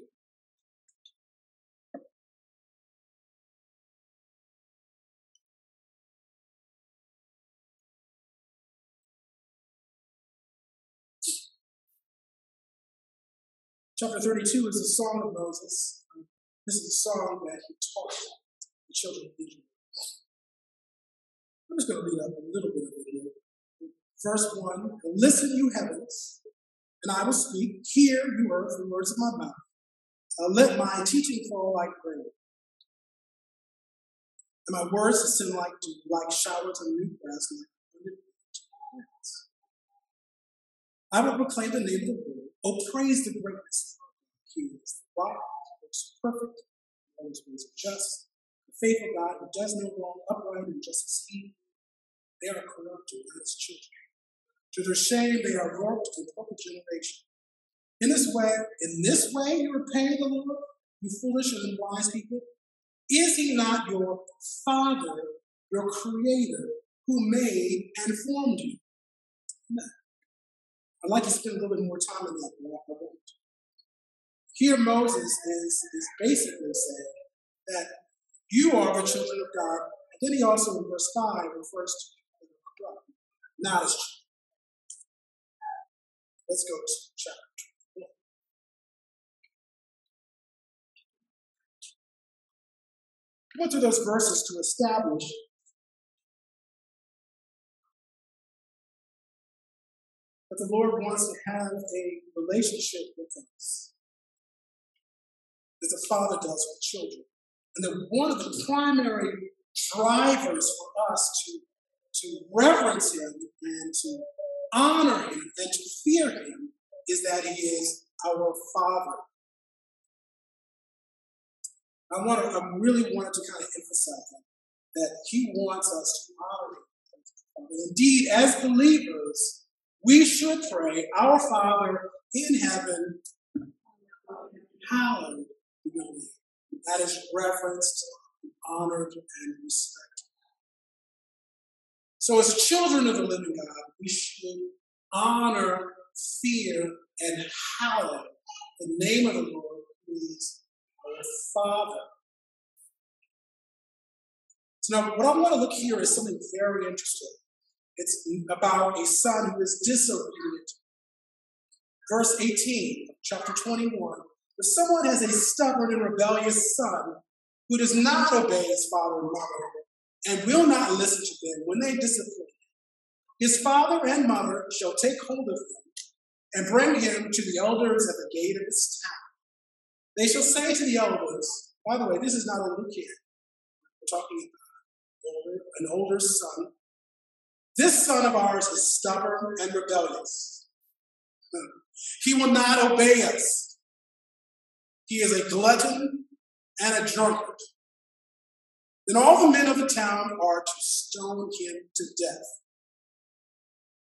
Chapter 32 is the Song of Moses. This is a song that he taught the children of Israel. I'm just going to read up a little bit of it. Verse 1 Listen, you heavens, and I will speak. Hear, you earth, the words of my mouth. Uh, let my teaching fall like rain, and my words ascend like like showers of new grass, like I will proclaim the name of the Lord. Oh, praise the greatness of God. He is the rock, most perfect, always ways are just. The faithful God who does no wrong, upright and just as he. They are corrupted, not his children. To their shame, they are warped in corporate generation. In this way, in this way, you repay the Lord, you foolish and wise people. Is he not your Father, your Creator, who made and formed you? I'd like to spend a little bit more time on that, but I won't. Here, Moses is, is basically saying that you are the children of God. And then he also, in verse 5, refers to the corrupt, not as children. Let's go to chapter 21. I went those verses to establish that the Lord wants to have a relationship with us, as a father does with children. And that one of the primary drivers for us to, to reverence Him and to honor Him and to fear Him is that He is our Father. I want to, I really wanted to kind of emphasize that, that He wants us to honor Him. Indeed, as believers, we should pray, Our Father in heaven, hallowed be your name. That is reverenced, honored, and respected. So, as children of the living God, we should honor, fear, and hallow the name of the Lord, who is our Father. So, now what I want to look here is something very interesting. It's about a son who is disobedient. Verse 18, chapter 21. If someone has a stubborn and rebellious son who does not obey his father and mother and will not listen to them when they discipline him, his father and mother shall take hold of him and bring him to the elders at the gate of his town. They shall say to the elders, by the way, this is not a new kid. We're talking about an older son this son of ours is stubborn and rebellious. He will not obey us. He is a glutton and a drunkard. Then all the men of the town are to stone him to death.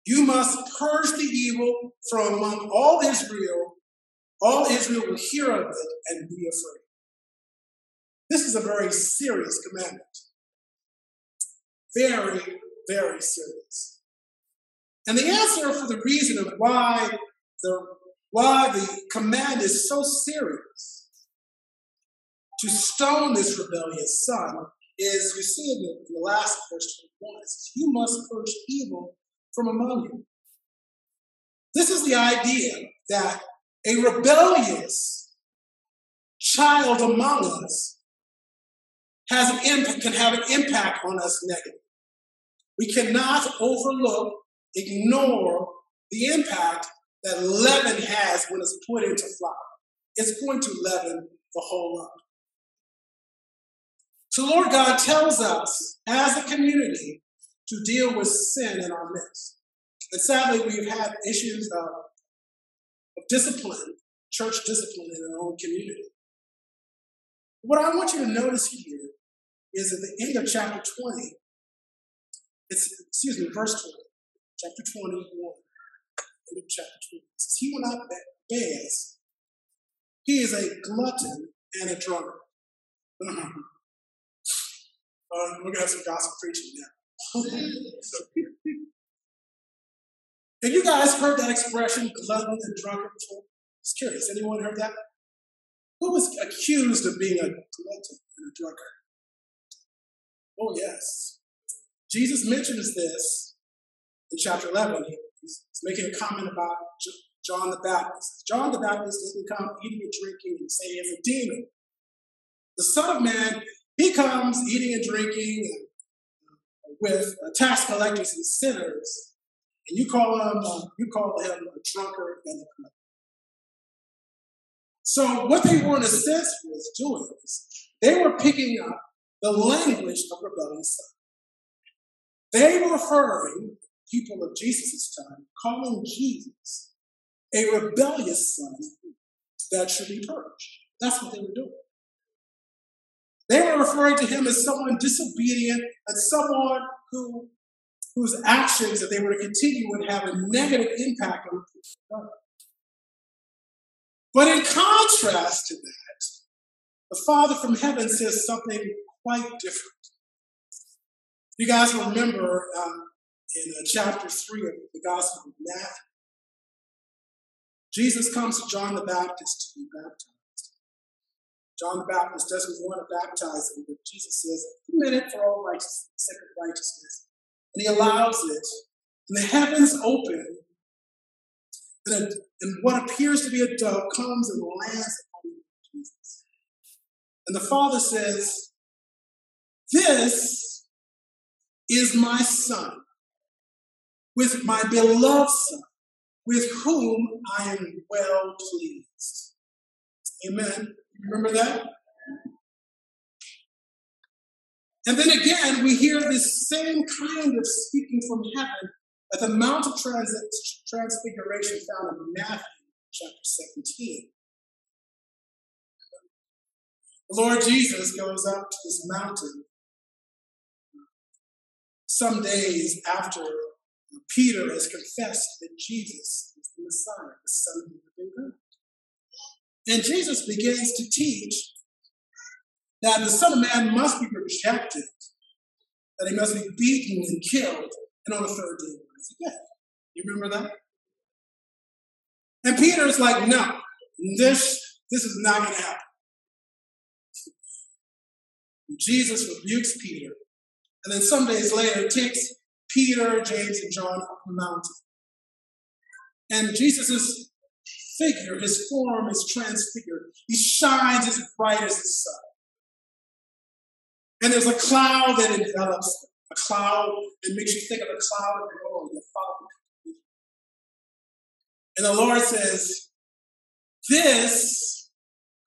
You must purge the evil from among all Israel. All Israel will hear of it and be afraid. This is a very serious commandment. Very, very serious. And the answer for the reason of why the why the command is so serious to stone this rebellious son is you see in the, in the last verse 21, it says, You must purge evil from among you. This is the idea that a rebellious child among us has an can have an impact on us negatively. We cannot overlook, ignore the impact that leaven has when it's put into flour. It's going to leaven the whole lump. So, Lord God tells us as a community to deal with sin in our midst. And sadly, we've had issues of, of discipline, church discipline in our own community. What I want you to notice here is at the end of chapter 20, it's, excuse me, verse 20, chapter 21, end of chapter 20. It says, He will not bear us. He is a glutton and a drunkard. Uh-huh. Uh, we're gonna have some gospel preaching now. have you guys heard that expression, glutton and drunkard before? Just curious. Anyone heard that? Who was accused of being a glutton and a drunkard? Oh, yes. Jesus mentions this in chapter 11. He's making a comment about John the Baptist. John the Baptist doesn't come eating and drinking and saying he's a demon. The Son of Man he comes eating and drinking with tax collectors and sinners, and you call him uh, you call him a drunkard and a glutton. So what they were in a sense was doing is they were picking up the language of rebellious son. They were referring people of Jesus' time, calling Jesus a rebellious son that should be purged. That's what they were doing. They were referring to him as someone disobedient and someone who whose actions that they were to continue would have a negative impact on people. But in contrast to that, the Father from heaven says something quite different. You guys remember um, in uh, chapter 3 of the Gospel of Matthew, Jesus comes to John the Baptist to be baptized. John the Baptist doesn't want to baptize him, but Jesus says, permit it for all righteousness, sake of righteousness. And he allows it. And the heavens open, and, a, and what appears to be a dove comes and lands upon Jesus. And the Father says, This is my Son, with my beloved Son, with whom I am well pleased. Amen. Remember that? And then again, we hear this same kind of speaking from heaven at the Mount of Trans- Transfiguration found in Matthew chapter 17. The Lord Jesus goes up to this mountain some days after Peter has confessed that Jesus is the Messiah, the Son of the living God. And Jesus begins to teach that the Son of Man must be rejected, that he must be beaten and killed, and on the third day rise again. You remember that? And Peter is like, no, this, this is not going to happen. Jesus rebukes Peter, and then some days later takes Peter, James, and John up the mountain. And Jesus is figure, his form is transfigured. He shines as bright as the sun. And there's a cloud that envelops a cloud that makes you think of a cloud of glory follows. And the Lord says, This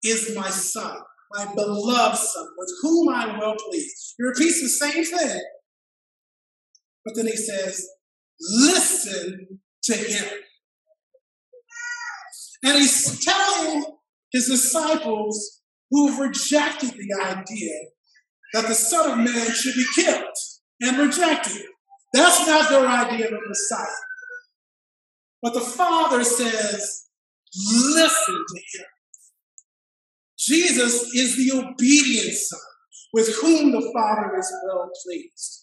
is my son, my beloved son, with whom I am well pleased. He repeats the same thing, but then he says, Listen to him. And he's telling his disciples who've rejected the idea that the Son of Man should be killed and rejected. That's not their idea of a Messiah. But the Father says, listen to him. Jesus is the obedient Son with whom the Father is well pleased.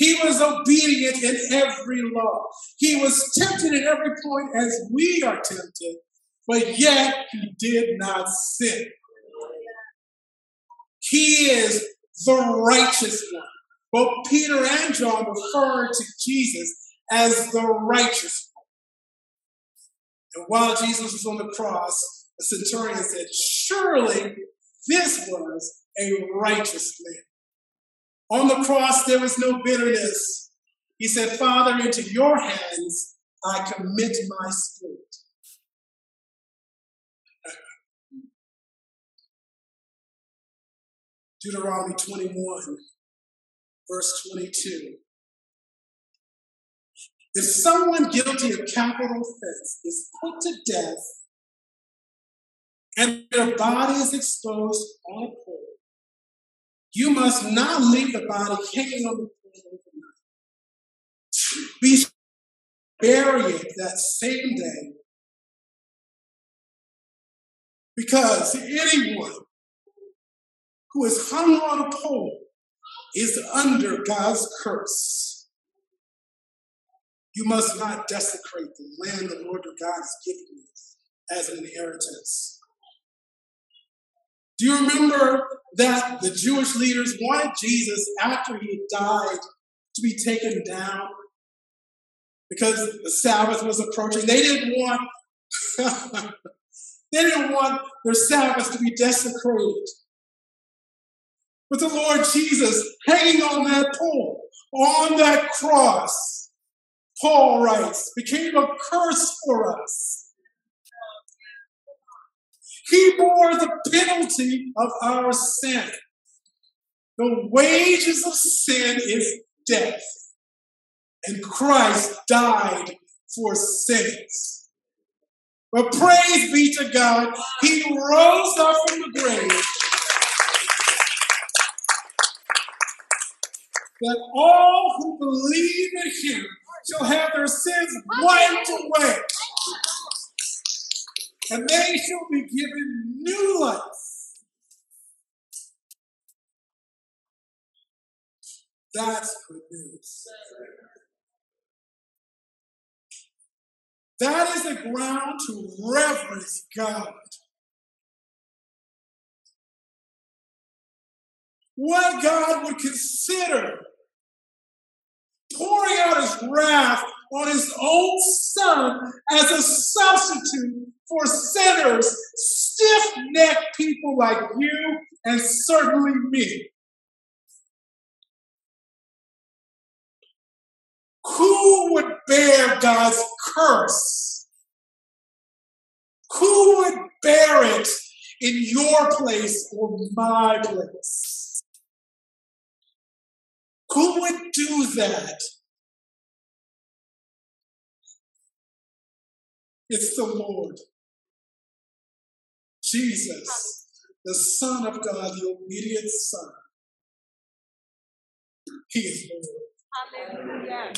He was obedient in every law. He was tempted at every point as we are tempted, but yet he did not sin. He is the righteous one. Both Peter and John refer to Jesus as the righteous one. And while Jesus was on the cross, the centurion said, Surely this was a righteous man. On the cross, there was no bitterness. He said, Father, into your hands I commit my spirit. Deuteronomy 21, verse 22. If someone guilty of capital offense is put to death and their body is exposed on a pole, you must not leave the body hanging on the pole overnight. Be bury it that same day. Because anyone who is hung on a pole is under God's curse. You must not desecrate the land the Lord your God has given you as an inheritance. Do you remember that the Jewish leaders wanted Jesus after he died to be taken down because the Sabbath was approaching? They didn't want they didn't want their Sabbath to be desecrated. But the Lord Jesus hanging on that pole, on that cross, Paul writes, became a curse for us. He bore the penalty of our sin. The wages of sin is death. And Christ died for sins. But praise be to God, He rose up from the grave that all who believe in him shall have their sins wiped away. And they shall be given new life. That's good news. That is a ground to reverence God. What God would consider pouring out his wrath on his own son as a substitute for sinners, stiff necked people like you and certainly me. Who would bear God's curse? Who would bear it in your place or my place? Who would do that? It's the Lord. Jesus, the Son of God, the obedient Son. He is Lord. Hallelujah.